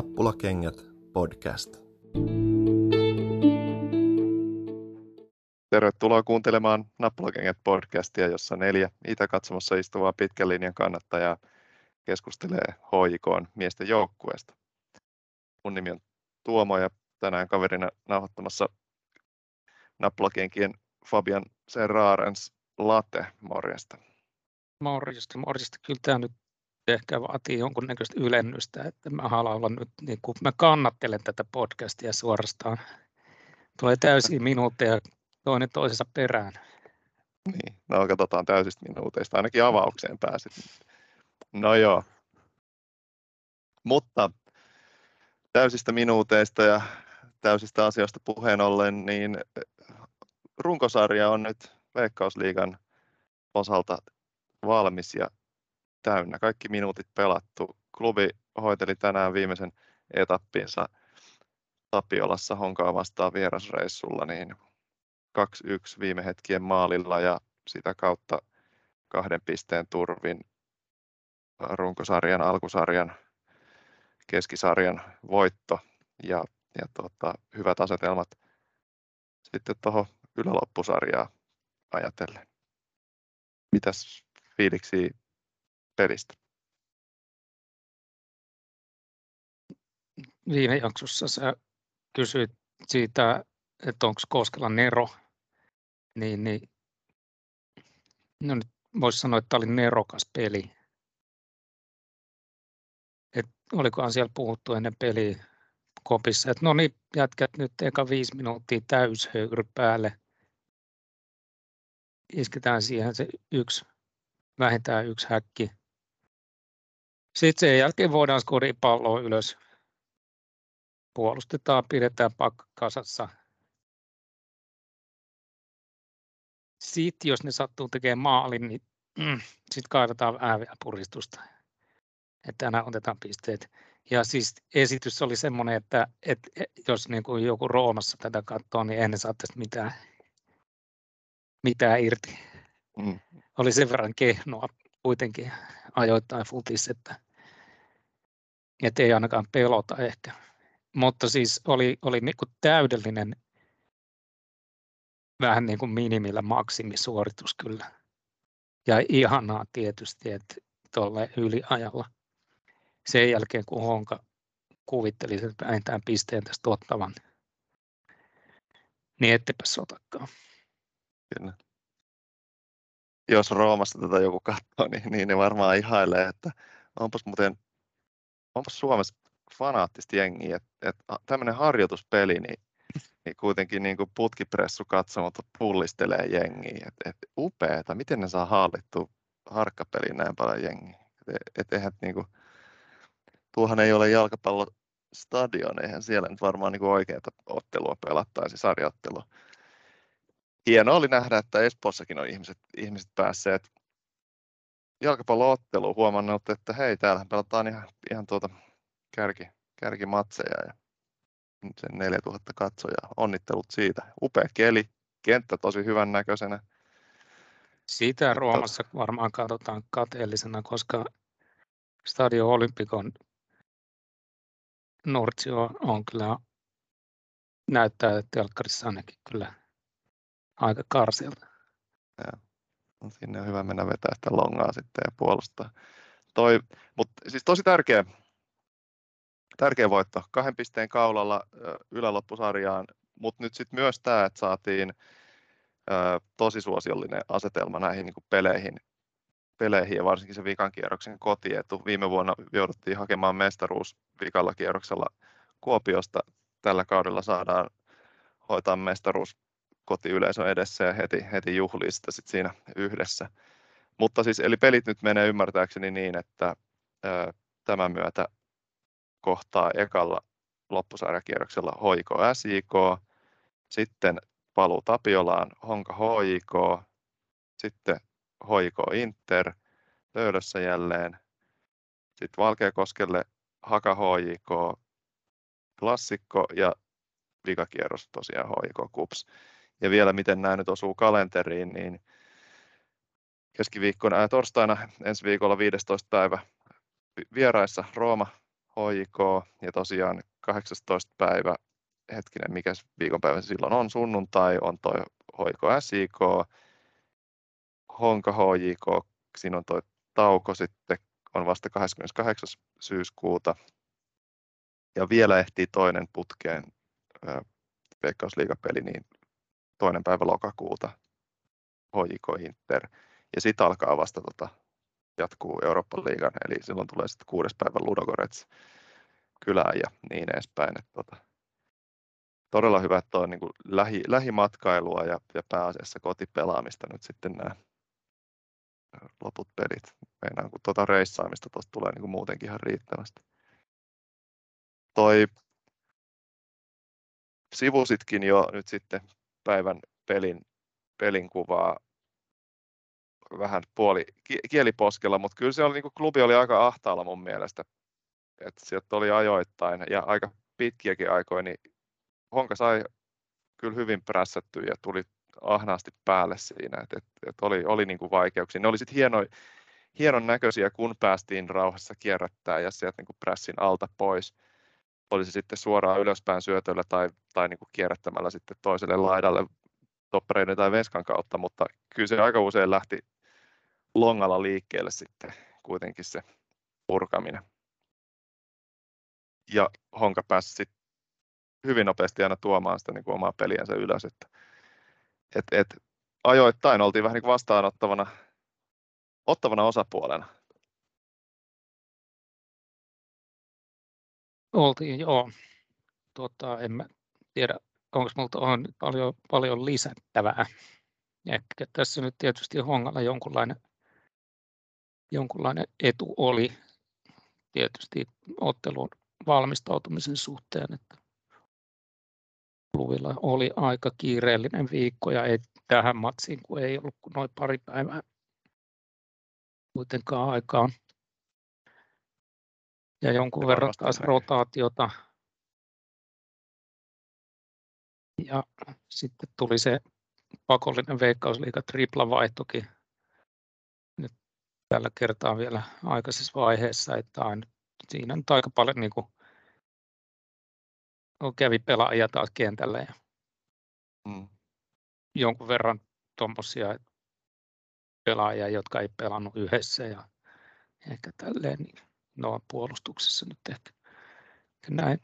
Nappulakengät podcast. Tervetuloa kuuntelemaan Nappulakengät podcastia, jossa neljä Itä-katsomassa istuvaa pitkän linjan kannattajaa keskustelee HJK miesten joukkueesta. Mun nimi on Tuomo ja tänään kaverina nauhoittamassa Nappulakenkien Fabian Serraarens Late, morjesta. Morjesta, morjesta. Kyllä tämä nyt ehkä vaatii jonkunnäköistä ylennystä, että mä haluan olla nyt, niin kuin mä kannattelen tätä podcastia suorastaan. Tulee täysiä minuutteja toinen toisensa perään. Niin, no katsotaan täysistä minuuteista, ainakin avaukseen pääsit. No joo. Mutta täysistä minuuteista ja täysistä asioista puheen ollen, niin runkosarja on nyt Veikkausliigan osalta valmis ja täynnä. Kaikki minuutit pelattu. Klubi hoiteli tänään viimeisen etappinsa Tapiolassa Honkaa vastaan vierasreissulla, niin 2-1 viime hetkien maalilla ja sitä kautta kahden pisteen turvin runkosarjan, alkusarjan, keskisarjan voitto ja, ja tota, hyvät asetelmat sitten tuohon yläloppusarjaa ajatellen. Mitäs fiiliksi pelistä? Viime jaksossa sä kysyit siitä, että onko Koskela Nero, niin, niin no nyt voisi sanoa, että tämä oli nerokas peli. Et olikohan siellä puhuttu ennen peliä kopissa, että no niin, jätkät nyt eka viisi minuuttia täyshöyry päälle. Isketään siihen se yksi, vähintään yksi häkki. Sitten sen jälkeen voidaan skoria palloa ylös. Puolustetaan, pidetään pakka kasassa. Sitten jos ne sattuu tekemään maalin, niin mm, sitten kaivetaan vähän vielä puristusta. Että aina otetaan pisteet. Ja siis esitys oli semmoinen, että, että jos niin kuin joku Roomassa tätä katsoo, niin ennen saa tästä mitään, mitään irti. Mm. Oli sen verran kehnoa kuitenkin ajoittain futis, että, että ei ainakaan pelota ehkä. Mutta siis oli, oli niin kuin täydellinen vähän niin kuin minimillä maksimisuoritus kyllä. Ja ihanaa tietysti, että tuolle yliajalla. Sen jälkeen kun Honka kuvitteli sen vähintään pisteen tästä ottavan, niin ettepä sotakaan. Kyllä jos Roomassa tätä joku katsoo, niin, niin ne varmaan ihailee, että onpas muuten, onpas Suomessa fanaattista jengiä, että, että tämmöinen harjoituspeli, niin, niin kuitenkin niin kuin putkipressu katsomatta pullistelee jengiä. että että upeeta, miten ne saa hallittua harkkapeliin näin paljon jengiä. Et, et eihän, niin kuin, tuohan ei ole jalkapallostadion, eihän siellä nyt varmaan niin oikeaa ottelua pelattaisi, sarjaottelua hienoa oli nähdä, että Espoossakin on ihmiset, ihmiset päässeet jalkapallootteluun huomannut, että hei, täällä pelataan ihan, ihan tuota kärki, kärkimatseja ja sen 4000 katsojaa. Onnittelut siitä. Upea keli, kenttä tosi hyvän näköisenä. Sitä Roomassa varmaan katsotaan kateellisena, koska Stadio Olympikon Nortsio on kyllä näyttää telkkarissa ainakin kyllä aika karsilta. No, sinne on hyvä mennä vetää sitä longaa sitten ja puolustaa. Toi, mutta siis tosi tärkeä, tärkeä voitto. Kahden pisteen kaulalla yläloppusarjaan, mutta nyt sitten myös tämä, että saatiin ö, tosi suosiollinen asetelma näihin niin peleihin, peleihin ja varsinkin se vikan kierroksen kotietu. Viime vuonna jouduttiin hakemaan mestaruus vikalla kierroksella Kuopiosta. Tällä kaudella saadaan hoitaa mestaruus kotiyleisön edessä ja heti, heti juhlii sitä sit siinä yhdessä. Mutta siis, eli pelit nyt menee ymmärtääkseni niin, että ö, tämän myötä kohtaa ekalla loppusarjakierroksella HIK SIK, sitten paluu Tapiolaan Honka HIK, sitten HIK Inter Töölössä jälleen, sitten Valkeakoskelle Haka HIK klassikko ja vikakierros tosiaan HIK Kups ja vielä miten nämä nyt osuu kalenteriin, niin keskiviikkona ja torstaina ensi viikolla 15. päivä vieraissa Rooma HJK ja tosiaan 18. päivä, hetkinen, mikä viikonpäivä silloin on, sunnuntai, on toi HJK SIK, Honka HJK, siinä on toi tauko sitten, on vasta 28. syyskuuta. Ja vielä ehtii toinen putkeen veikkausliigapeli, niin toinen päivä lokakuuta HJK Inter. Ja sitten alkaa vasta tota, jatkuu Euroopan liigan, eli silloin tulee sitten kuudes päivä Ludogorets kylään ja niin edespäin. Et, tota, todella hyvä, että on niin kuin lähi, lähimatkailua ja, ja pääasiassa kotipelaamista nyt sitten nämä loput pelit. Meinaan, kun tuota reissaamista tuosta tulee niin kuin muutenkin ihan riittävästi. Toi sivusitkin jo nyt sitten päivän pelin, pelin kuvaa vähän puoli kieliposkella, mutta kyllä se oli, niin kuin klubi oli aika ahtaalla mun mielestä. että sieltä oli ajoittain ja aika pitkiäkin aikoja, niin Honka sai kyllä hyvin prässättyä ja tuli ahnaasti päälle siinä, että et, et oli, oli niin kuin vaikeuksia. Ne oli sitten hieno, hienon näköisiä, kun päästiin rauhassa kierrättää ja sieltä niin kuin prässin alta pois. Oli se sitten suoraan ylöspäin syötöllä tai, tai niin kuin kierrättämällä sitten toiselle laidalle toppereiden tai veskan kautta, mutta kyllä se aika usein lähti longalla liikkeelle sitten kuitenkin se purkaminen. Ja Honka pääsi sitten hyvin nopeasti aina tuomaan sitä niin kuin omaa peliänsä ylös. Että, et, et, ajoittain oltiin vähän niin kuin vastaanottavana ottavana osapuolena. Oltiin, joo. Tuota, en mä tiedä, onko minulta on paljon, paljon lisättävää. Ehkä tässä nyt tietysti Hongalla jonkunlainen jonkunlainen etu oli tietysti ottelun valmistautumisen suhteen, että Luvilla oli aika kiireellinen viikko ja ei tähän matsiin, kun ei ollut kuin noin pari päivää kuitenkaan aikaa. Ja jonkun verran taas rotaatiota. Ja sitten tuli se pakollinen veikkausliiga tripla-vaihtokin tällä kertaa vielä aikaisessa vaiheessa, että on, siinä on aika paljon niin kuin, kävi pelaajia taas kentällä ja mm. jonkun verran tuommoisia pelaajia, jotka ei pelannut yhdessä ja ehkä tälleen, niin no puolustuksessa nyt ehkä näin,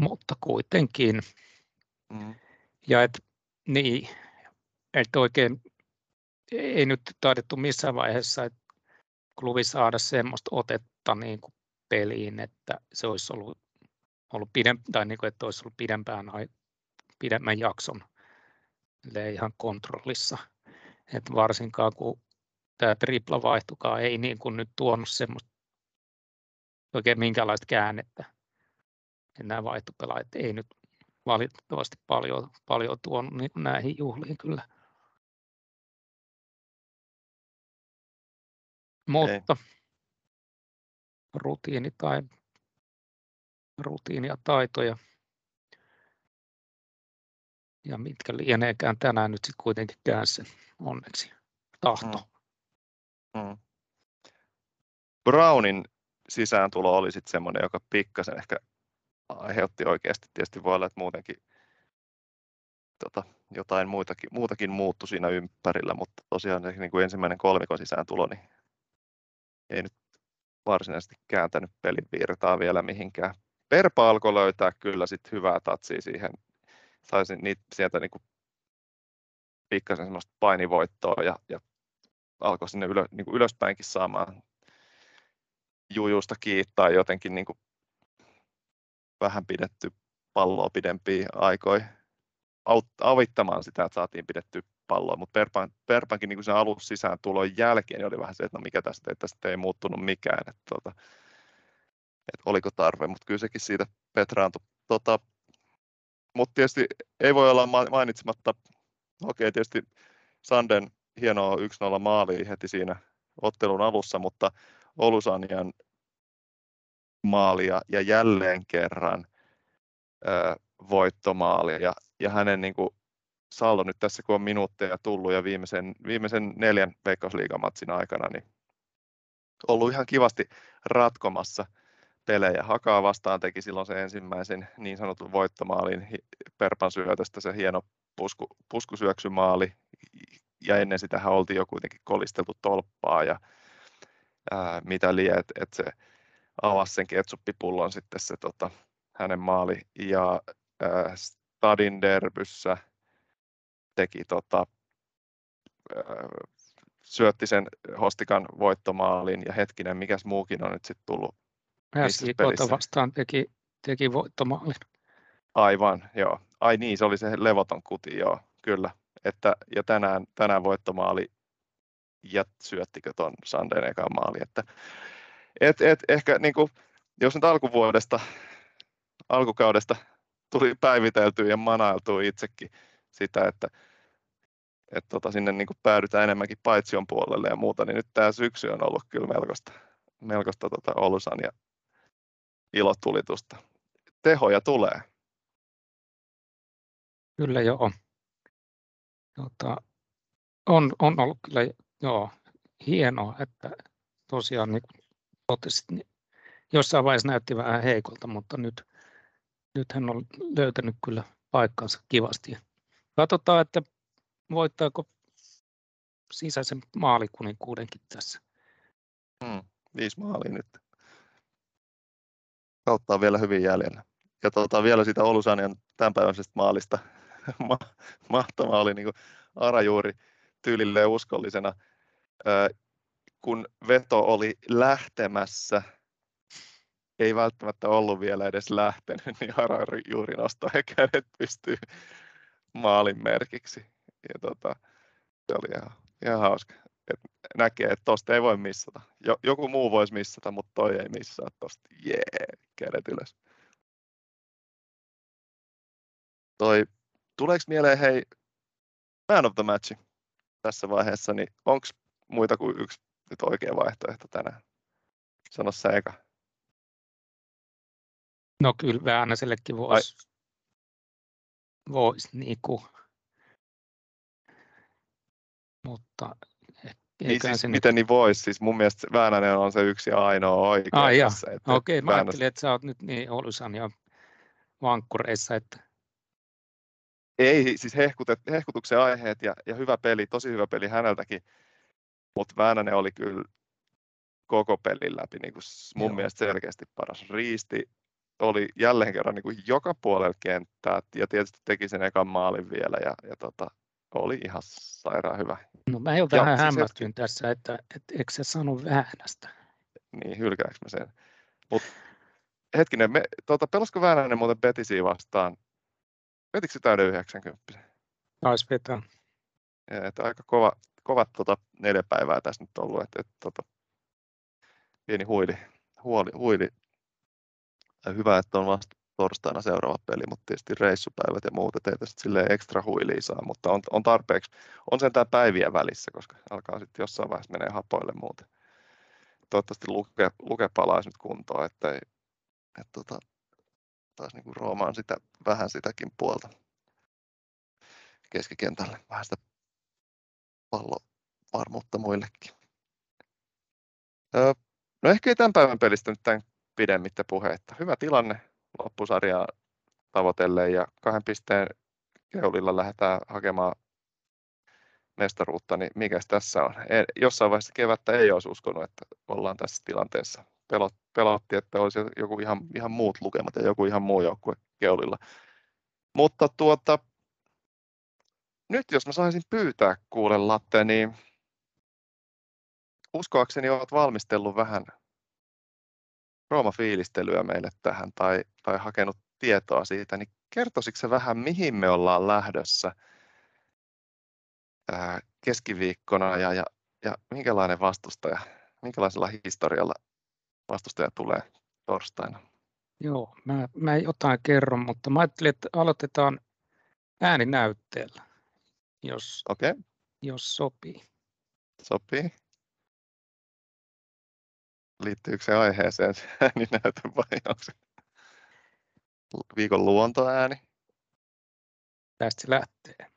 mutta kuitenkin. Mm. Ja et, niin, että oikein ei nyt taidettu missään vaiheessa että klubi saada semmoista otetta niin kuin peliin, että se olisi ollut, ollut pidemp- tai niin kuin, että olisi ollut pidempään pidemmän jakson ihan kontrollissa. Et varsinkaan kun tämä tripla vaihtukaa ei niin kuin nyt tuonut semmoista oikein minkälaista käännettä. Ja nämä vaihtopelaajat ei nyt valitettavasti paljon, paljon tuonut niin näihin juhliin kyllä. Mutta rutiini tai rutiini ja taitoja ja mitkä lieneekään tänään nyt sitten kuitenkin käänsi onneksi tahto. Mm. Mm. Brownin sisääntulo oli sitten semmoinen, joka pikkasen ehkä aiheutti oikeasti. Tietysti voi olla, että muutenkin tota, jotain muutakin, muutakin muuttui siinä ympärillä, mutta tosiaan niin kuin ensimmäinen kolmikon sisääntulo, niin ei nyt varsinaisesti kääntänyt pelin virtaa vielä mihinkään. Perpa alkoi löytää kyllä sit hyvää tatsia siihen. Saisin niitä sieltä niinku pikkasen semmoista painivoittoa ja, ja alkoi sinne ylö, niinku ylöspäinkin saamaan jujusta kiittää jotenkin niinku vähän pidetty palloa pidempiä aikoja avittamaan sitä, että saatiin pidetty palloa, mutta Perpan, Perpankin niin sen alun sisään tulon jälkeen niin oli vähän se, että no mikä tästä, että tästä ei muuttunut mikään, että, tota, että oliko tarve, mutta kyllä sekin siitä petraantui. Tota, mutta tietysti ei voi olla mainitsematta, okei tietysti Sanden hienoa 1-0 maali heti siinä ottelun alussa, mutta Olusanian maalia ja jälleen kerran ö, voittomaali ja, ja hänen niin kuin, saldo nyt tässä, kun on minuutteja tullut ja viimeisen, viimeisen neljän veikkausliigamatsin aikana, niin ollut ihan kivasti ratkomassa pelejä. Hakaa vastaan teki silloin se ensimmäisen niin sanotun voittomaalin Perpan syötöstä, se hieno pusku, puskusyöksymaali. Ja ennen sitä oltiin jo kuitenkin kolisteltu tolppaa ja ää, mitä liian, että et se avasi sen ketsuppipullon sitten se tota, hänen maali. Ja ää, Stadin derbyssä teki tota, ää, syötti sen Hostikan voittomaalin ja hetkinen, mikäs muukin on nyt sitten tullut SJK vastaan teki, teki voittomaalin. Aivan, joo. Ai niin, se oli se levoton kuti, joo, kyllä. Että, ja tänään, tänään voittomaali ja syöttikö tuon Sanden ekan maali. Että, et, et, ehkä niin kuin, jos nyt alkuvuodesta, alkukaudesta tuli päiviteltyä ja manailtua itsekin sitä, että että tota, sinne niin kuin päädytään enemmänkin paitsion puolelle ja muuta, niin nyt tämä syksy on ollut kyllä melkoista, melkoista tota Olusan ja ilotulitusta. Tehoja tulee. Kyllä joo. Tota, on, on ollut kyllä joo, hienoa, että tosiaan niin kuin totesit, niin jossain vaiheessa näytti vähän heikolta, mutta nyt, nyt hän on löytänyt kyllä paikkansa kivasti. Katsotaan, että voittaako sisäisen maalikuninkuudenkin tässä. Hmm, viisi maalia nyt. Kautta on vielä hyvin jäljellä. Ja tuota, vielä sitä Olusanian tämänpäiväisestä maalista. Mahtavaa oli niin Ara tyylilleen uskollisena. Kun veto oli lähtemässä, ei välttämättä ollut vielä edes lähtenyt, niin Ara juuri nostoi kädet pystyy maalin merkiksi ja tota, se oli ihan, ihan hauska. Et näkee, että tosta ei voi missata. Joku muu voisi missata, mutta toi ei missaa tosta. Jee, yeah, kädet ylös. Toi, tuleeko mieleen, hei, man of the match tässä vaiheessa, niin onko muita kuin yksi nyt oikea vaihtoehto tänään? Sano sä eka. No kyllä Väänäsellekin voisi vois niinku mutta niin siis, miten nyt... niin voisi? Siis mun mielestä Väänänen on se yksi ja ainoa oikea Ai tässä. Että Okei, okay, mä ajattelin, että sä oot nyt niin Oulusan ja vankkureissa, että... Ei, siis hehkutet, hehkutuksen aiheet ja, ja hyvä peli, tosi hyvä peli häneltäkin, mutta Väänänen oli kyllä koko pelin läpi niin kuin mun Joo. mielestä selkeästi paras. Riisti oli jälleen kerran niin kuin joka puolella kenttää ja tietysti teki sen ekan maalin vielä ja, ja tota, oli ihan sairaan hyvä. No mä jo vähän siis hämmästyin hetki... tässä, että, että eikö se sano Väänästä? Niin, hylkääkö mä sen? Mut, hetkinen, me, tuota, pelasko Väänänen muuten Betisiä vastaan? Vetikö se täyden 90? Taisi vetää. Ja, että aika kova, kovat tota, neljä päivää tässä nyt ollut, että, että tota, pieni huili, huoli, huili. Hyvä, että on vasta torstaina seuraava peli, mutta tietysti reissupäivät ja muuta teitä sitten silleen ekstra huiliä saa, mutta on, on tarpeeksi, on sentään päiviä välissä, koska alkaa sitten jossain vaiheessa menee hapoille muuten. Toivottavasti luke, luke palaisi nyt kuntoon, että ei, et tota, taas niin kuin roomaan sitä, vähän sitäkin puolta keskikentälle, vähän sitä pallovarmuutta muillekin. No ehkä ei tämän päivän pelistä nyt tämän pidemmittä puhetta. Hyvä tilanne, loppusarjaa tavoitellen ja kahden pisteen keulilla lähdetään hakemaan mestaruutta, niin mikä tässä on? En, jossain vaiheessa kevättä ei olisi uskonut, että ollaan tässä tilanteessa. Pelot, pelotti, että olisi joku ihan, ihan muut lukemat ja joku ihan muu joukkue keulilla. Mutta tuota, nyt jos mä saisin pyytää kuule Latte, niin uskoakseni olet valmistellut vähän Rooma-fiilistelyä meille tähän tai, tai hakenut tietoa siitä, niin kertoisitko se vähän, mihin me ollaan lähdössä ää, keskiviikkona ja, ja, ja minkälainen vastustaja, minkälaisella historialla vastustaja tulee torstaina? Joo, mä, mä jotain kerron, mutta mä ajattelin, että aloitetaan ääninäytteellä, jos, okay. jos sopii. Sopii liittyykö se aiheeseen se ääninäytö vai onko se viikon luontoääni? Tästä se lähtee.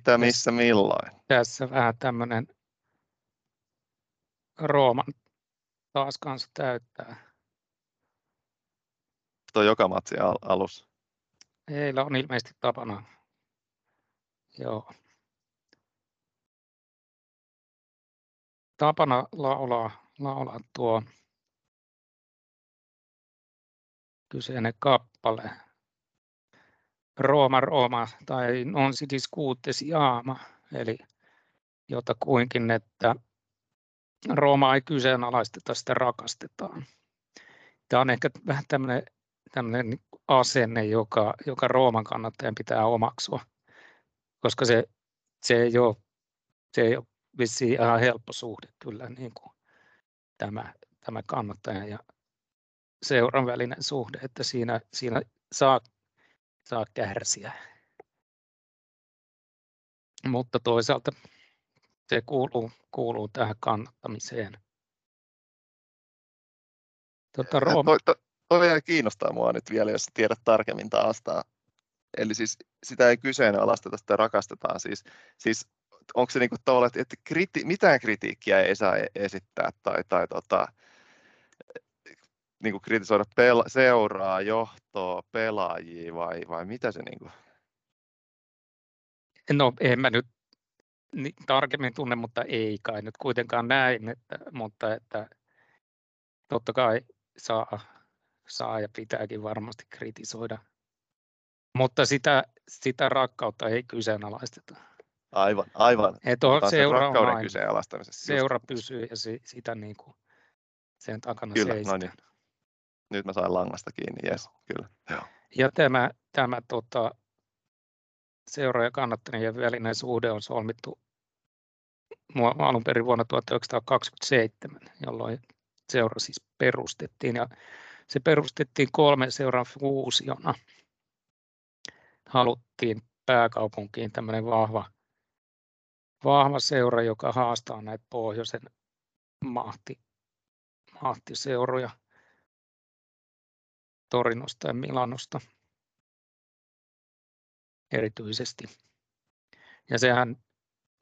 Mitä, missä, milloin? Tässä vähän tämmöinen Rooman taas kanssa täyttää. Tuo joka matsi al- alussa. Heillä on ilmeisesti tapana. Joo. Tapana laulaa, laulaa tuo kyseinen kappale. Rooma Rooma tai non si discute si ama, eli jota kuinkin, että Rooma ei kyseenalaisteta, sitä rakastetaan. Tämä on ehkä vähän tämmöinen, tämmöinen asenne, joka, joka Rooman kannattajan pitää omaksua, koska se, se ei ole, se ei ole vissiin ihan helppo suhde kyllä niin kuin tämä, tämä kannattajan ja seuran välinen suhde, että siinä, siinä saa, saa kärsiä. Mutta toisaalta se kuuluu, kuuluu tähän kannattamiseen. Tota, Room... toi, toi, toi kiinnostaa mua nyt vielä, jos tiedät tarkemmin taas. Eli siis sitä ei kyseenalaisteta, sitä rakastetaan. Siis, siis onko se niin kuin tavallaan, että kriti, mitään kritiikkiä ei saa e-, esittää tai, tai tota, niin kuin kritisoida pela, seuraa, johtoa, pelaajia vai, vai mitä se niin kuin? No en mä nyt niin tarkemmin tunne, mutta ei kai nyt kuitenkaan näin, että, mutta että totta kai saa, saa ja pitääkin varmasti kritisoida. Mutta sitä, sitä rakkautta ei kyseenalaisteta. Aivan, aivan. Että on seura, rakkauden kyseenalaistamisessa. Seura pysyy ja si, sitä niin kuin sen takana kyllä, seistää. No niin. Nyt mä sain langasta kiinni, yes, kyllä. Joo. Ja tämä, tämä tota, seura- ja kannattajien välinen suhde on solmittu alun perin vuonna 1927, jolloin seura siis perustettiin. Ja se perustettiin kolmen seuran fuusiona. Haluttiin pääkaupunkiin tämmöinen vahva, vahva seura, joka haastaa näitä pohjoisen mahti, mahtiseuroja Torinosta ja Milanosta erityisesti. Ja sehän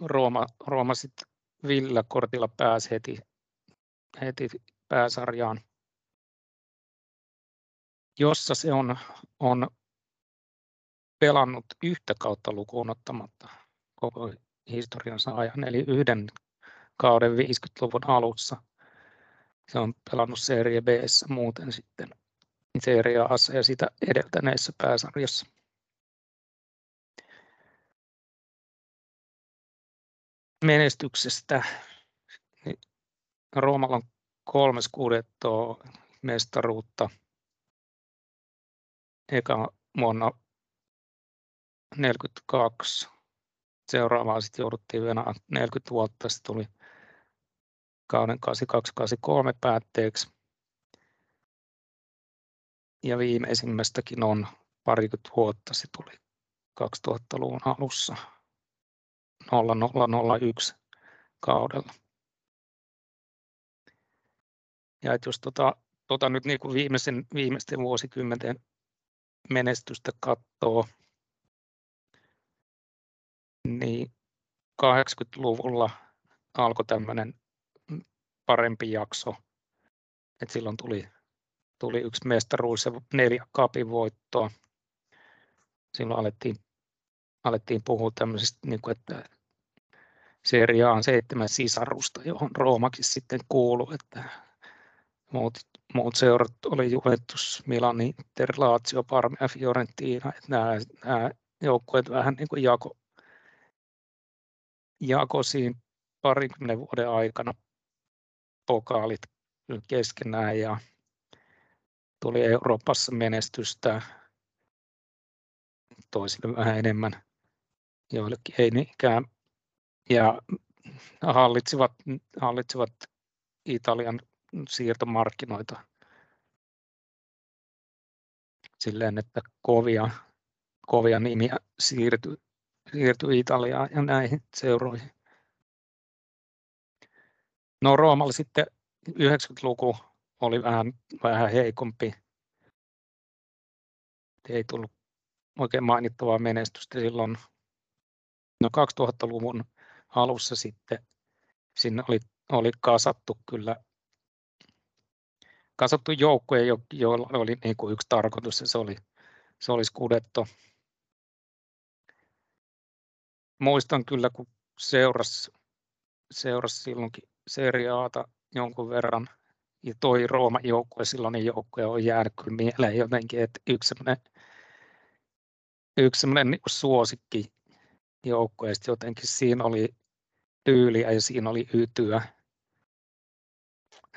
Rooma, Rooma sitten Villa-kortilla pääsi heti, heti pääsarjaan, jossa se on, on pelannut yhtä kautta lukuun ottamatta koko historiansa ajan, eli yhden kauden 50-luvun alussa. Se on pelannut Serie B muuten sitten Serie A ja sitä edeltäneissä pääsarjassa. menestyksestä. Roomalla on kolmes kuudettoa mestaruutta. Eka vuonna 42. Seuraavaan sitten jouduttiin vielä 40 vuotta. Sitten tuli kauden 82-83 päätteeksi. Ja viimeisimmästäkin on parikymmentä vuotta. Se tuli 2000-luvun alussa 0001 kaudella. Ja että jos tota, tota nyt niin kuin viimeisen, viimeisten vuosikymmenten menestystä katsoo, niin 80-luvulla alkoi tämmöinen parempi jakso. Et silloin tuli, tuli yksi mestaruus ja neljä kapin voittoa. Silloin alettiin alettiin puhua tämmöisestä, niin kuin, että Serie A on seitsemän sisarusta, johon Roomakin sitten kuuluu, että muut, muut seurat oli Juventus, Milan, Inter, Lazio, Parma ja Fiorentina, että nämä, nämä joukkueet vähän niin kuin jako, jako siinä parinkymmenen vuoden aikana pokaalit keskenään ja tuli Euroopassa menestystä toisille vähän enemmän joillekin ei niinkään. Ja hallitsivat, hallitsivat Italian siirtomarkkinoita silleen, että kovia, kovia nimiä siirtyi, siirtyi Italiaan ja näihin seuroihin. No Roomalla sitten 90-luku oli vähän, vähän heikompi. Ei tullut oikein mainittavaa menestystä silloin no 2000-luvun alussa sitten sinne oli, oli kasattu kyllä kasattu joukkoja, jo, joilla oli niin kuin yksi tarkoitus ja se oli, se oli Scudetto. Muistan kyllä, kun seurasi, seurasi silloinkin Serie Ata jonkun verran ja toi Rooman joukkue, silloin joukkue on jäänyt kyllä mieleen jotenkin, että yksi semmoinen, yksi semmoinen niin suosikki joukkueesta jotenkin siinä oli tyyliä ja siinä oli ytyä.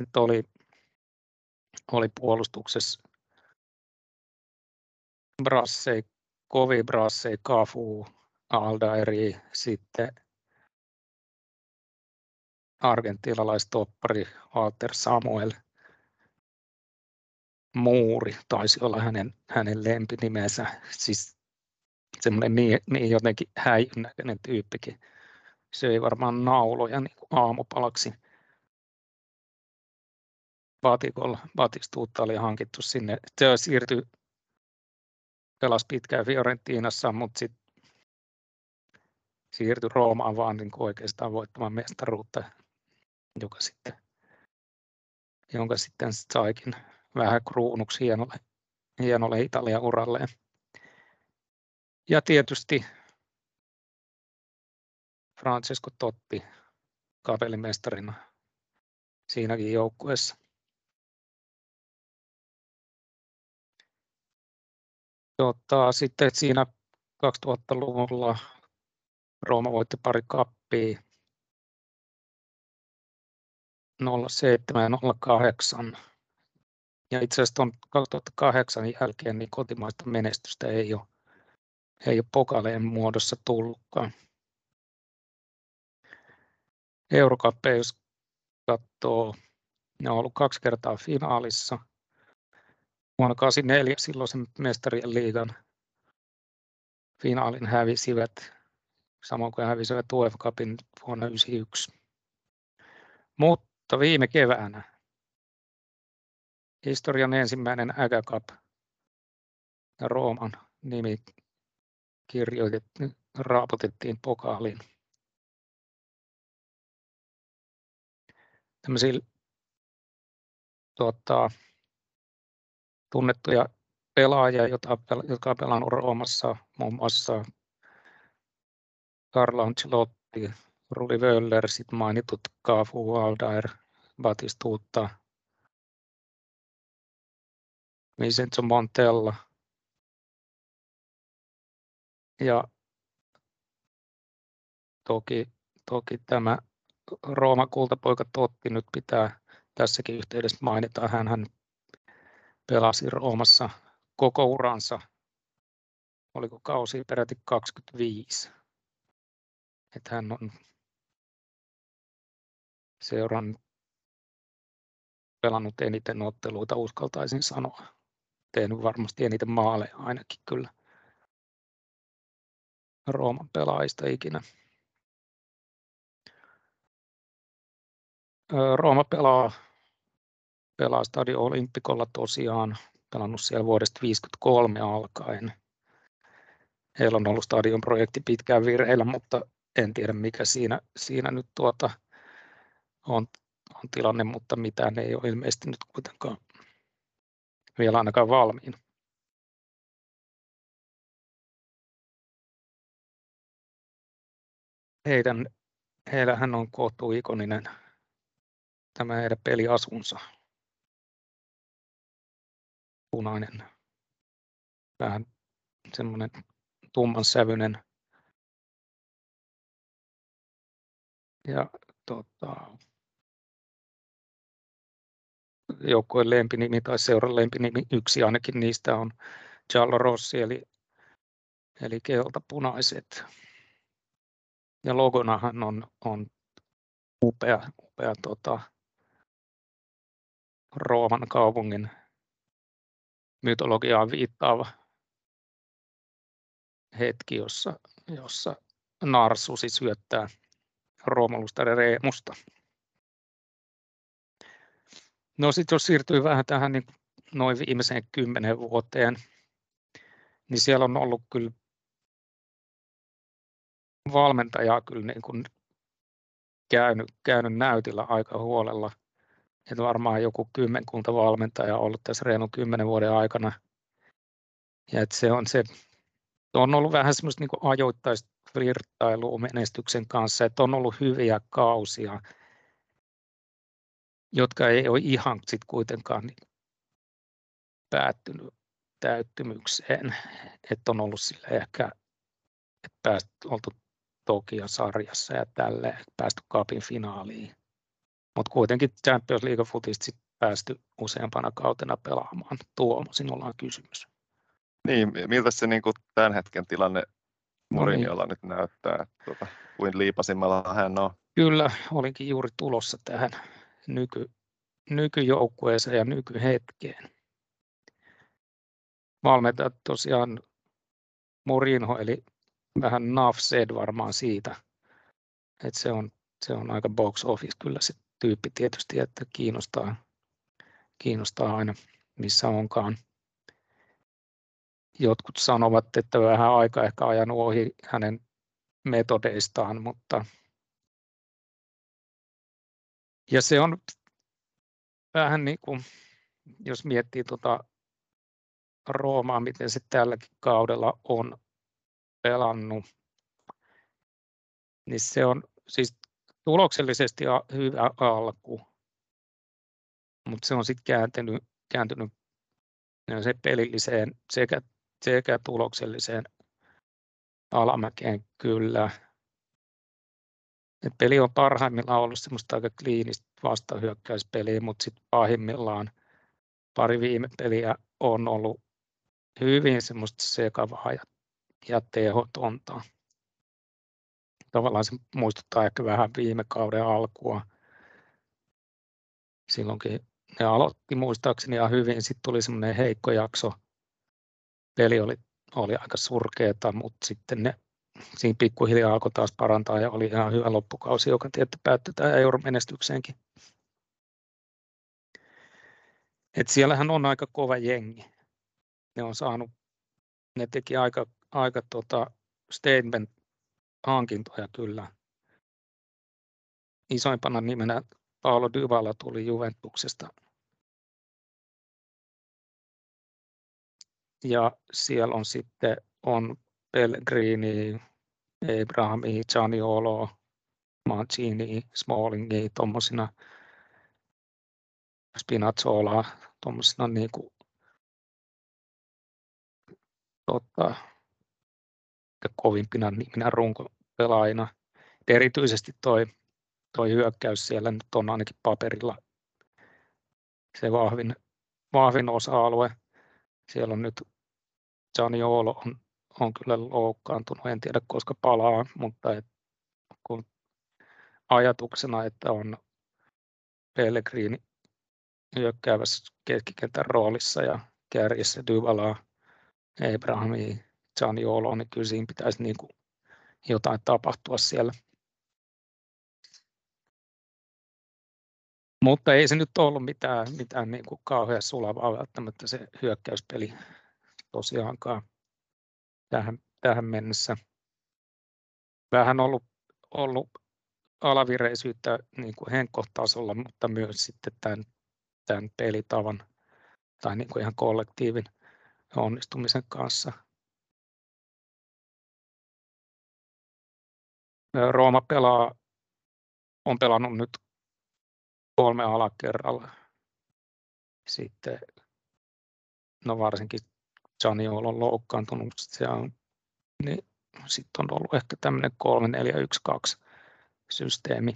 Että oli, oli puolustuksessa Brassei, Kovi Brassei, Kafu, Aldairi, sitten argentinalaistoppari Walter Samuel Muuri taisi olla hänen, hänen lempinimensä. Siis semmoinen niin, niin jotenkin häijyn tyyppikin. Söi varmaan nauloja niin kuin aamupalaksi. Batikolla, Batistuutta oli hankittu sinne. Se siirtyi, pelasi pitkään Fiorentinassa, mutta sitten siirtyi Roomaan vaan niin oikeastaan voittamaan mestaruutta, joka sitten, jonka sitten saikin vähän kruunuksi hienolle, hienolle Italian uralleen. Ja tietysti Francesco Totti kapellimestarina siinäkin joukkueessa. Tota, sitten siinä 2000-luvulla Rooma voitti pari kappia 07 ja 08. Ja itse asiassa tuon 2008 jälkeen niin kotimaista menestystä ei ole, ei ole pokaleen muodossa tullutkaan. Eurokappeja, jos katsoo, ne on ollut kaksi kertaa finaalissa. Vuonna 1984 silloisen mestarien liigan finaalin hävisivät, samoin kuin hävisivät UEFA Cupin vuonna 1991. Mutta viime keväänä historian ensimmäinen Ägä Cup ja Rooman nimi kirjoitettiin, raaputettiin pokaaliin. tämmöisiä tuota, tunnettuja pelaajia, jotka on pelannut Roomassa, muun muassa Carlo Ancelotti, Rudi Wöller, sitten mainitut Cafu, Aldair, Batistuta, Vincenzo Montella ja toki, toki tämä Rooman kultapoika Totti nyt pitää tässäkin yhteydessä mainita. Hän pelasi Roomassa koko uransa, oliko kausi peräti 25. Että hän on seuran pelannut eniten otteluita, uskaltaisin sanoa. Tehnyt varmasti eniten maaleja ainakin kyllä Rooman pelaajista ikinä. Rooma pelaa, pelaa Stadio Olympikolla tosiaan, pelannut siellä vuodesta 1953 alkaen. Heillä on ollut stadion projekti pitkään vireillä, mutta en tiedä mikä siinä, siinä nyt tuota on, on tilanne, mutta mitään ei ole ilmeisesti nyt kuitenkaan vielä ainakaan valmiina. Heidän, heillähän on kohtuu ikoninen tämä heidän peliasunsa. Punainen, vähän semmoinen tumman sävyinen. Ja tota, joukkueen lempinimi tai seuran lempinimi, yksi ainakin niistä on Giallo Rossi, eli, eli keltapunaiset. Ja logonahan on, on upea, upea tota, Rooman kaupungin mytologiaan viittaava hetki, jossa, jossa Narsusi syöttää Roomulusta Reemusta. No sitten jos siirtyy vähän tähän niin noin viimeiseen kymmenen vuoteen, niin siellä on ollut kyllä valmentajaa kyllä niin kuin käynyt, käynyt näytillä aika huolella. Että varmaan joku kymmenkunta valmentajaa ollut tässä reilun kymmenen vuoden aikana. Ja että se on se, on ollut vähän semmoista niin ajoittaista virtailua menestyksen kanssa, että on ollut hyviä kausia, jotka ei ole ihan sit kuitenkaan niin päättynyt täyttymykseen, että on ollut sille ehkä, että pääst, oltu Tokion sarjassa ja tälleen, päästy kapin finaaliin. Mutta kuitenkin Champions League futista sit päästy useampana kautena pelaamaan. Tuomo, sinulla on kysymys. Niin, miltä se niin kuin tämän hetken tilanne Mourinholla no niin. nyt näyttää, että tuota, kuin liipasimmalla hän on? Kyllä, olinkin juuri tulossa tähän nyky, nykyjoukkueeseen ja nykyhetkeen. Valmentajat tosiaan Mourinho, eli vähän said varmaan siitä, että se on, se on aika box office kyllä se tyyppi tietysti, että kiinnostaa, kiinnostaa aina missä onkaan. Jotkut sanovat, että vähän aika ehkä ajanut ohi hänen metodeistaan, mutta ja se on vähän niin kuin, jos miettii tuota Roomaa, miten se tälläkin kaudella on pelannut, niin se on siis tuloksellisesti hyvä alku, mutta se on sitten kääntynyt, kääntynyt se pelilliseen sekä, sekä tulokselliseen alamäkeen kyllä. Et peli on parhaimmillaan ollut semmoista aika kliinistä vastahyökkäyspeliä, mutta sitten pahimmillaan pari viime peliä on ollut hyvin semmoista sekavaa ja ja tehotonta. Tavallaan se muistuttaa ehkä vähän viime kauden alkua. Silloinkin ne aloitti muistaakseni ihan hyvin, sitten tuli semmoinen heikko jakso. Peli oli, oli aika surkeeta, mutta sitten ne siinä pikkuhiljaa alkoi taas parantaa ja oli ihan hyvä loppukausi, joka tietty päättyi tähän euromenestykseenkin. Et siellähän on aika kova jengi. Ne on saanut, ne teki aika aika tota statement-hankintoja kyllä. Isoimpana nimenä Paolo Dybala tuli Juventuksesta. Ja siellä on sitten on Pellegrini, Abrahami, Gianniolo, Mancini, Smallingi, tuommoisina Spinazzola, tuommoisina niin kuin, tota, kovimpina niminä runkopelaajina. Erityisesti toi, toi hyökkäys siellä nyt on ainakin paperilla se vahvin, vahvin osa-alue. Siellä on nyt Zaniolo on, on kyllä loukkaantunut, en tiedä koska palaa, mutta et, kun ajatuksena, että on Pellegrini hyökkäävässä keskikentän roolissa ja kärjessä Dybalaa, Abrahami, Zaniolo, niin kyllä siinä pitäisi niin kuin jotain tapahtua siellä. Mutta ei se nyt ollut mitään, mitään niin kuin kauhean sulavaa välttämättä se hyökkäyspeli tosiaankaan tähän, tähän mennessä. Vähän ollut, ollut alavireisyyttä niin kuin henkkohtasolla, mutta myös sitten tämän, tämän pelitavan tai niin kuin ihan kollektiivin onnistumisen kanssa. Rooma pelaa, on pelannut nyt kolme alakerralla. Sitten, no varsinkin Zaniolo on loukkaantunut, se on, niin sitten on ollut ehkä tämmöinen 3 4 1 2 systeemi.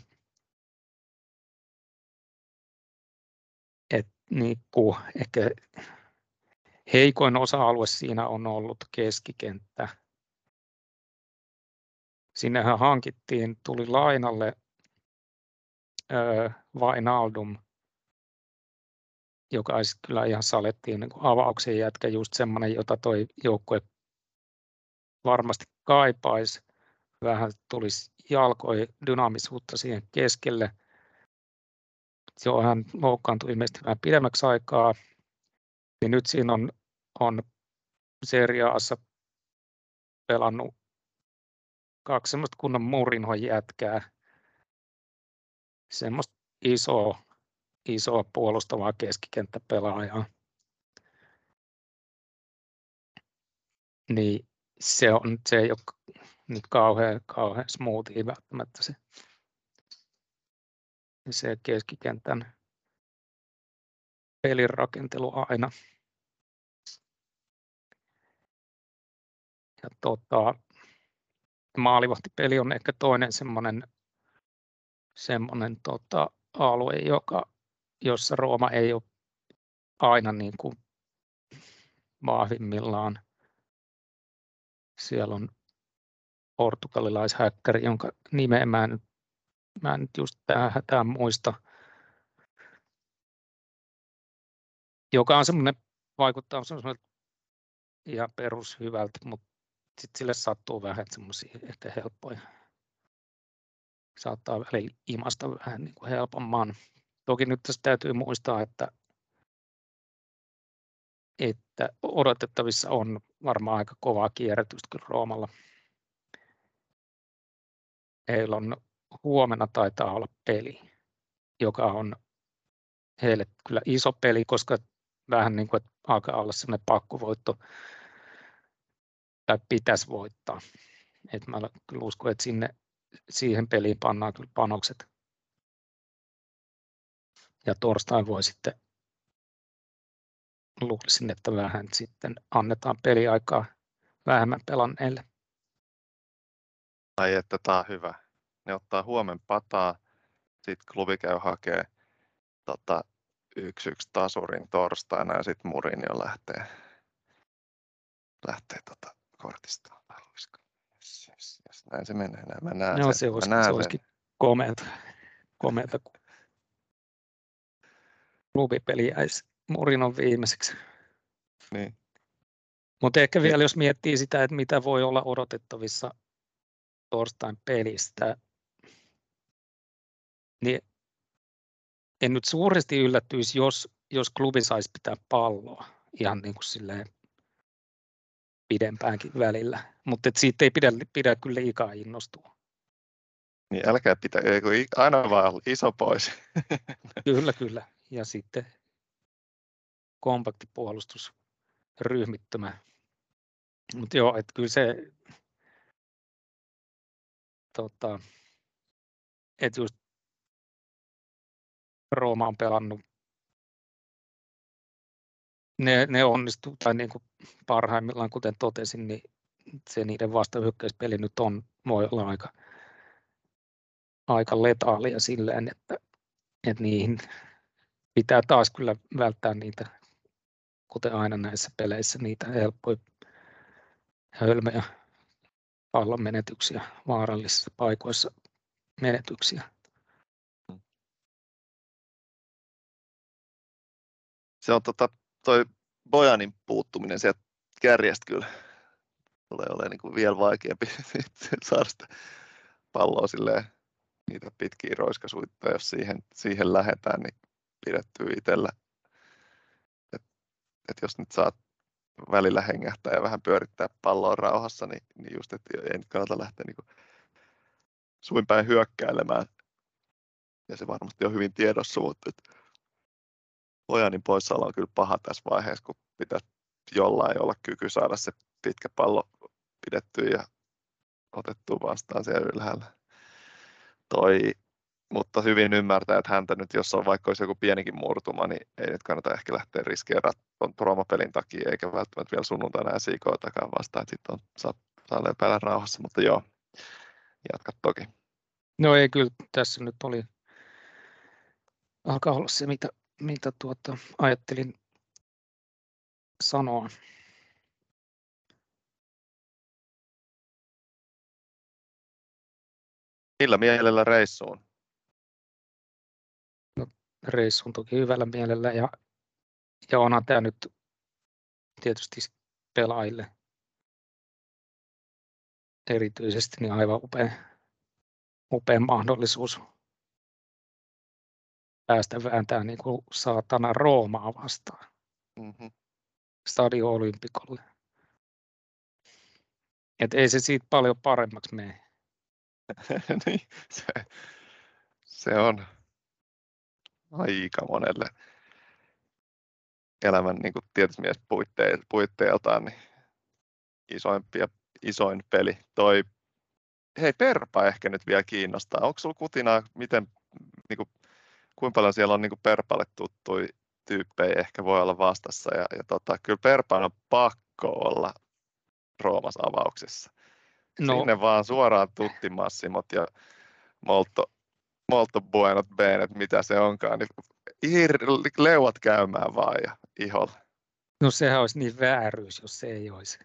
Et niin kuin ehkä heikoin osa-alue siinä on ollut keskikenttä sinnehän hankittiin, tuli lainalle Vainaldum, joka olisi kyllä ihan salettiin niin avauksen jätkä, just semmoinen, jota toi joukkue varmasti kaipaisi. Vähän tulisi jalkoi dynaamisuutta siihen keskelle. Joo, hän loukkaantui ilmeisesti vähän pidemmäksi aikaa. Niin nyt siinä on, on seriaassa pelannut kaksi semmoista kunnon murinhon jätkää. Semmoista isoa, isoa puolustavaa keskikenttäpelaajaa. Niin se, on, se ei ole niin kauhean, kauhean smoothia välttämättä se, se keskikentän pelin rakentelu aina. Ja tota, maalivahtipeli on ehkä toinen semmoinen, semmoinen tota, alue, joka, jossa Rooma ei ole aina niin kuin vahvimmillaan. Siellä on portugalilaishäkkäri, jonka nimeä mä en, mä en just tähän muista, joka on semmoinen, vaikuttaa semmoinen ihan perushyvältä, mutta sitten sille sattuu vähän semmoisia ehkä helppoja. Saattaa välillä imasta vähän niin kuin helpomman. Toki nyt tässä täytyy muistaa, että, että odotettavissa on varmaan aika kovaa kierrätystä kyllä Roomalla. Heillä on huomenna taitaa olla peli, joka on heille kyllä iso peli, koska vähän niin kuin, että alkaa olla sellainen pakkovoitto tai pitäisi voittaa. Et mä kyllä uskon, että sinne, siihen peliin pannaan kyllä panokset. Ja torstain voi sitten luulisin, että vähän sitten annetaan peliaikaa vähemmän pelanneille. Ai että tämä on hyvä. Ne ottaa huomen pataa, sitten klubi käy hakee tota, yksi yksi tasurin torstaina ja sitten Murin jo lähtee, lähtee tota, kortista. Yes, yes, yes. Näin se menee. Näin mä näen Joo, sen. se, olisi, mä näen se olisikin komeata, komeata kun klubipeli jäisi Murinon viimeiseksi. Niin. Mutta ehkä vielä jos miettii sitä, että mitä voi olla odotettavissa torstain pelistä, niin en nyt suuresti yllättyisi, jos, jos klubi saisi pitää palloa ihan niin kuin silleen pidempäänkin välillä, mutta siitä ei pidä, pidä kyllä liikaa innostua. Niin älkää pitää, aina vaan iso pois. Kyllä, kyllä. Ja sitten kompakti puolustus ryhmittymä. Mutta joo, että kyllä se, tota, että just Rooma on pelannut ne, ne onnistuu, tai niin kuin parhaimmillaan, kuten totesin, niin se niiden vastahyökkäyspeli nyt on, voi olla aika, aika letaalia silleen, että, että niihin pitää taas kyllä välttää niitä, kuten aina näissä peleissä, niitä helppoja hölmöjä pallon menetyksiä, vaarallisissa paikoissa menetyksiä. Se on tota, toi Bojanin puuttuminen sieltä kärjestä kyllä tulee olemaan niin kuin vielä vaikeampi saada sitä palloa silleen, niitä pitkiä roiskasuittoja, jos siihen, siihen lähdetään, niin pidettyy itsellä. Et, et jos nyt saat välillä hengähtää ja vähän pyörittää palloa rauhassa, niin, niin just, että ei nyt kannata lähteä niin suin päin hyökkäilemään. Ja se varmasti on hyvin tiedossa, mutta että Ojanin poissaolo on kyllä paha tässä vaiheessa, kun pitäisi jollain olla kyky saada se pitkä pallo pidettyä ja otettua vastaan siellä ylhäällä. Toi, mutta hyvin ymmärtää, että häntä nyt, jos on vaikka olisi joku pienikin murtuma, niin ei nyt kannata ehkä lähteä riskeeraamaan tuon promopelin takia, eikä välttämättä vielä sunnuntaina ja takaa vastaan, että sitten on, saa, saa lepäillä rauhassa, mutta joo, jatka toki. No ei kyllä, tässä nyt oli, alkaa olla se, mitä mitä tuota, ajattelin sanoa. Millä mielellä reissuun? Reissuun toki hyvällä mielellä ja, ja onhan tämä nyt tietysti pelaajille erityisesti niin aivan upea, upea mahdollisuus päästä vääntämään niin kuin saatana Roomaa vastaan. Mm-hmm. Stadio Olympikolle. Et ei se siitä paljon paremmaksi mene. niin, se, se on aika monelle elämän niin kuin tietysmies puitteiltaan niin isoimpi ja isoin peli. Toi, hei Perpa ehkä nyt vielä kiinnostaa. Onko sinulla kutinaa, miten, niin kuin, kuinka paljon siellä on niin kuin Perpalle tuttui tyyppejä ehkä voi olla vastassa. Ja, ja tota, kyllä Perpan on pakko olla Roomas avauksessa. No. Sinne vaan suoraan Tutti Massimot ja Molto, Molto Buenot Benet, mitä se onkaan, niin leuat käymään vaan ja iholla. No sehän olisi niin vääryys, jos se ei olisi.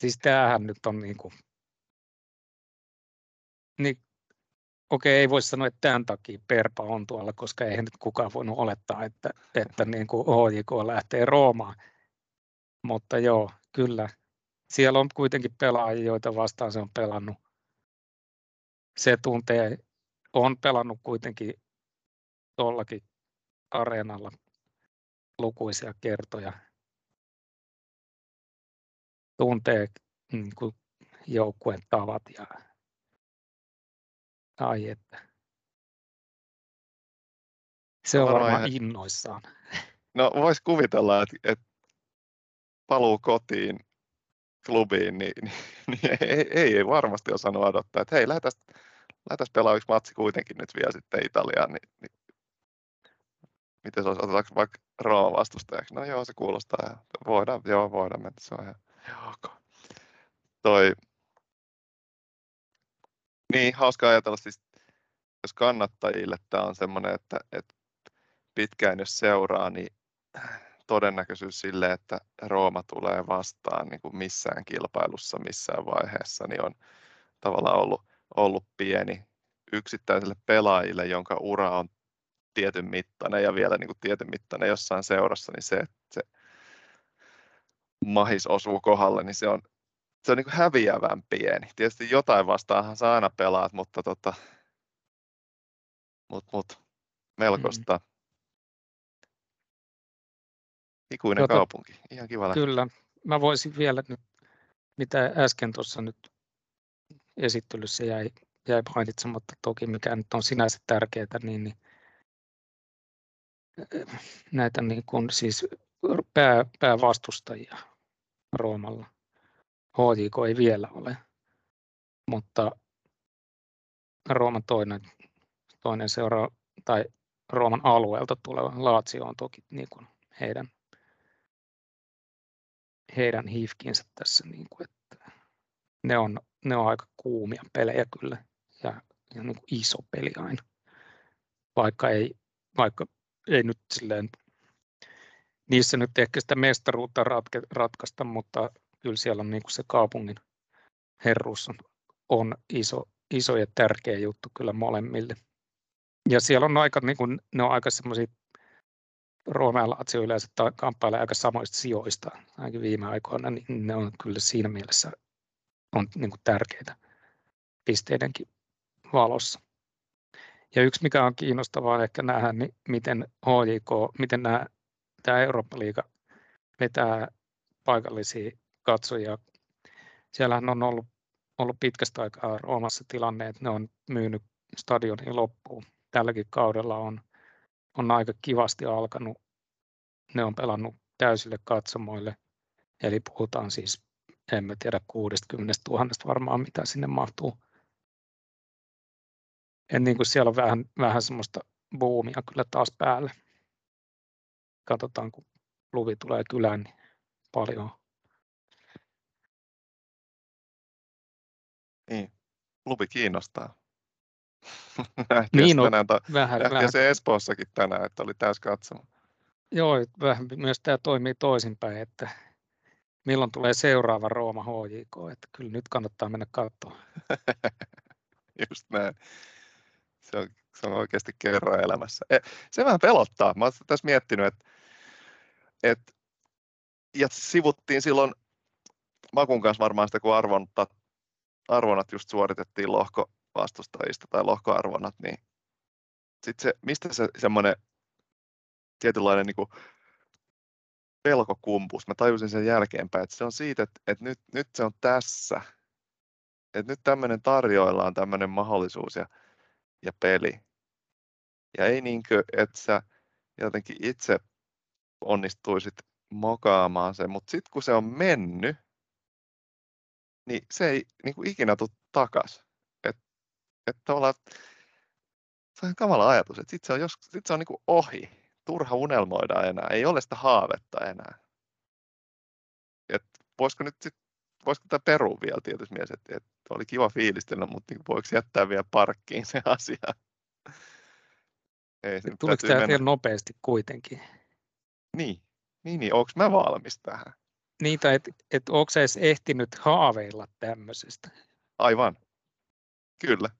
Siis tämähän nyt on niin kuin, niin, okei, ei voi sanoa, että tämän takia Perpa on tuolla, koska eihän nyt kukaan voinut olettaa, että, että niin kuin HJK lähtee Roomaan. Mutta joo, kyllä. Siellä on kuitenkin pelaajia, joita vastaan se on pelannut. Se tuntee, on pelannut kuitenkin tuollakin areenalla lukuisia kertoja. Tuntee niin kuin joukkueen tavat ja ai että. Se on varmaan ihan... innoissaan. No voisi kuvitella, että, että paluu kotiin klubiin, niin, niin, niin ei, ei, ei varmasti osannut odottaa, että hei, lähdetään, pelaamaan yksi matsi kuitenkin nyt vielä sitten Italiaan, niin, niin miten se olisi, otetaanko vaikka Rooma vastustajaksi? No joo, se kuulostaa, voidaan, joo, voidaan mennä, se on ihan, joo, okay. Toi, niin, hauska ajatella siis, jos kannattajille tämä on semmoinen, että, että pitkään jos seuraa, niin todennäköisyys sille, että Rooma tulee vastaan niin kuin missään kilpailussa missään vaiheessa, niin on tavallaan ollut, ollut pieni yksittäiselle pelaajille, jonka ura on tietyn mittainen ja vielä niin kuin tietyn mittainen jossain seurassa, niin se, että se mahis osuu kohdalle, niin se on, se on niin kuin häviävän pieni. Tietysti jotain vastaanhan sä aina pelaat, mutta tota, mut, mut, melkoista. Mm. Ikuinen Jota, kaupunki, ihan kiva lähteä. Kyllä, mä voisin vielä nyt, mitä äsken tuossa nyt esittelyssä jäi, jäi mainitsematta toki, mikä nyt on sinänsä tärkeää, niin, niin näitä niin kuin siis pää, päävastustajia Roomalla. HJK ei vielä ole, mutta Rooman toinen, toinen seura tai Rooman alueelta tuleva Laatsio on toki niin kuin heidän heidän hifkinsä tässä, niin kuin, että ne on, ne on aika kuumia pelejä kyllä ja, ja niin kuin iso peli aina, vaikka ei, vaikka ei nyt silleen, niissä nyt ehkä sitä mestaruutta ratke, ratkaista, mutta kyllä siellä on niin kuin se kaupungin herruus on, on iso, iso ja tärkeä juttu kyllä molemmille. Ja siellä on aika, niin kuin, ne on aika semmoisia Rooma ja Lazio yleensä kamppailee aika samoista sijoista, ainakin viime aikoina, niin ne on kyllä siinä mielessä on niin kuin tärkeitä pisteidenkin valossa. Ja yksi, mikä on kiinnostavaa ehkä nähdä, niin miten HJK, miten nämä, tämä Eurooppa-liiga vetää paikallisia katsojia. Siellähän on ollut, ollut pitkästä aikaa Roomassa tilanne, että ne on myynyt stadionin loppuun. Tälläkin kaudella on on aika kivasti alkanut. Ne on pelannut täysille katsomoille, eli puhutaan siis, en mä tiedä, 60 000 varmaan, mitä sinne mahtuu. En niin kuin siellä on vähän, vähän semmoista boomia kyllä taas päälle. Katsotaan, kun luvi tulee kylään, niin paljon. Niin, luvi kiinnostaa. niin, on, tänään, ta- vähän, vähän. se Espoossakin tänään, että oli täys katsoma. Joo, vähän myös tämä toimii toisinpäin, että milloin tulee seuraava Rooma HJK, että kyllä nyt kannattaa mennä katsomaan. Just näin. Se on, se on oikeasti kerran elämässä. E, se vähän pelottaa. Mä olen tässä miettinyt, että, että ja sivuttiin silloin Makun kanssa varmaan sitä, kun arvonat, arvonat just suoritettiin lohko, vastustajista tai lohkoarvonnat, niin sit se, mistä se semmoinen tietynlainen niin kuin pelkokumpus. Mä tajusin sen jälkeenpäin, että se on siitä, että, että nyt, nyt se on tässä. Että nyt tämmöinen tarjoillaan tämmöinen mahdollisuus ja, ja peli. Ja ei niinkö, että sä jotenkin itse onnistuisit mokaamaan sen, mutta sitten kun se on mennyt, niin se ei niin kuin ikinä tule takas. Että et se on kamala ajatus, että sitten se on, jos, sit se on niin kuin ohi. Turha unelmoida enää, ei ole sitä haavetta enää. Et voisiko nyt sit, voisiko tämä perua vielä tietysti mies, että, että oli kiva fiilistellä, mutta niin voiko jättää vielä parkkiin se asia? Ei, Tuliko tämä vielä nopeasti kuitenkin? Niin, niin, niin. onko mä valmis tähän? Niin, tai että et onko edes ehtinyt haaveilla tämmöisestä? Aivan, kyllä.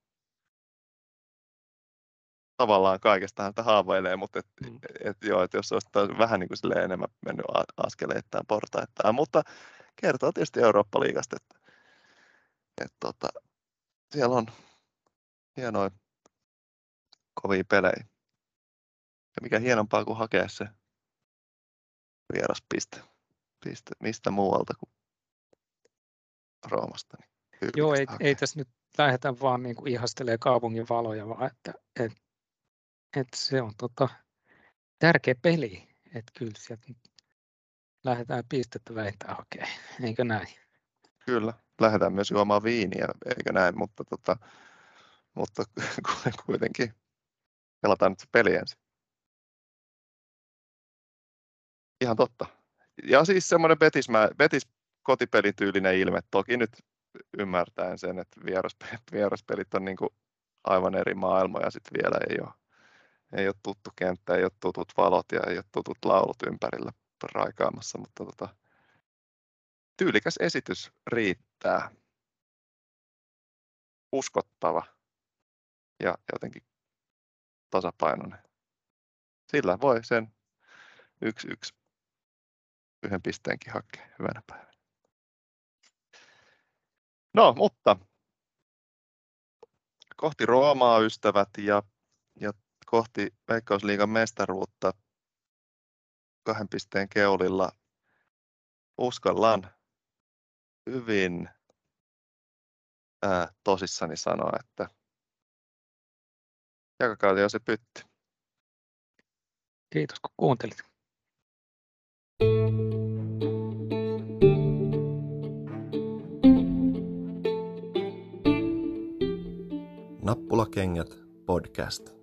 Tavallaan kaikesta häntä haaveilee, mutta et, mm. et, joo, et jos olisi vähän niin kuin enemmän mennyt askeleittain portaittain, mutta kertoo tietysti Eurooppa-liigasta, että, et, tota, siellä on hienoja kovia pelejä. Ja mikä hienompaa kuin hakea se vieraspiste. Piste, mistä muualta kuin Roomasta. Niin Joo, ei, ei tässä nyt lähdetä vaan niin kuin ihastelee kaupungin valoja, vaan että et, et se on tota, tärkeä peli. Että kyllä sieltä lähdetään pistettä vähintään hakemaan, eikö näin? Kyllä, lähdetään myös juomaan viiniä, eikö näin, mutta, tota, mutta kuitenkin pelataan nyt se peli ensin. Ihan totta. Ja siis semmoinen Betis, Betis kotipelityylinen ilme. Toki nyt ymmärtäen sen, että vieraspelit, vieraspelit on niin kuin aivan eri maailmoja sitten vielä ei ole, ei ole tuttu kenttä, ei ole tutut valot ja ei ole tutut laulut ympärillä raikaamassa, mutta tota, tyylikäs esitys riittää. Uskottava ja jotenkin tasapainoinen. Sillä voi sen yksi yksi yhden pisteenkin hakea hyvänä päivänä. No, mutta kohti Roomaa ystävät ja, ja kohti Veikkausliigan mestaruutta kahden pisteen keulilla uskallan hyvin ää, tosissani sanoa, että jakakaa jo se pytti. Kiitos kun kuuntelit. Nappulakengät podcast.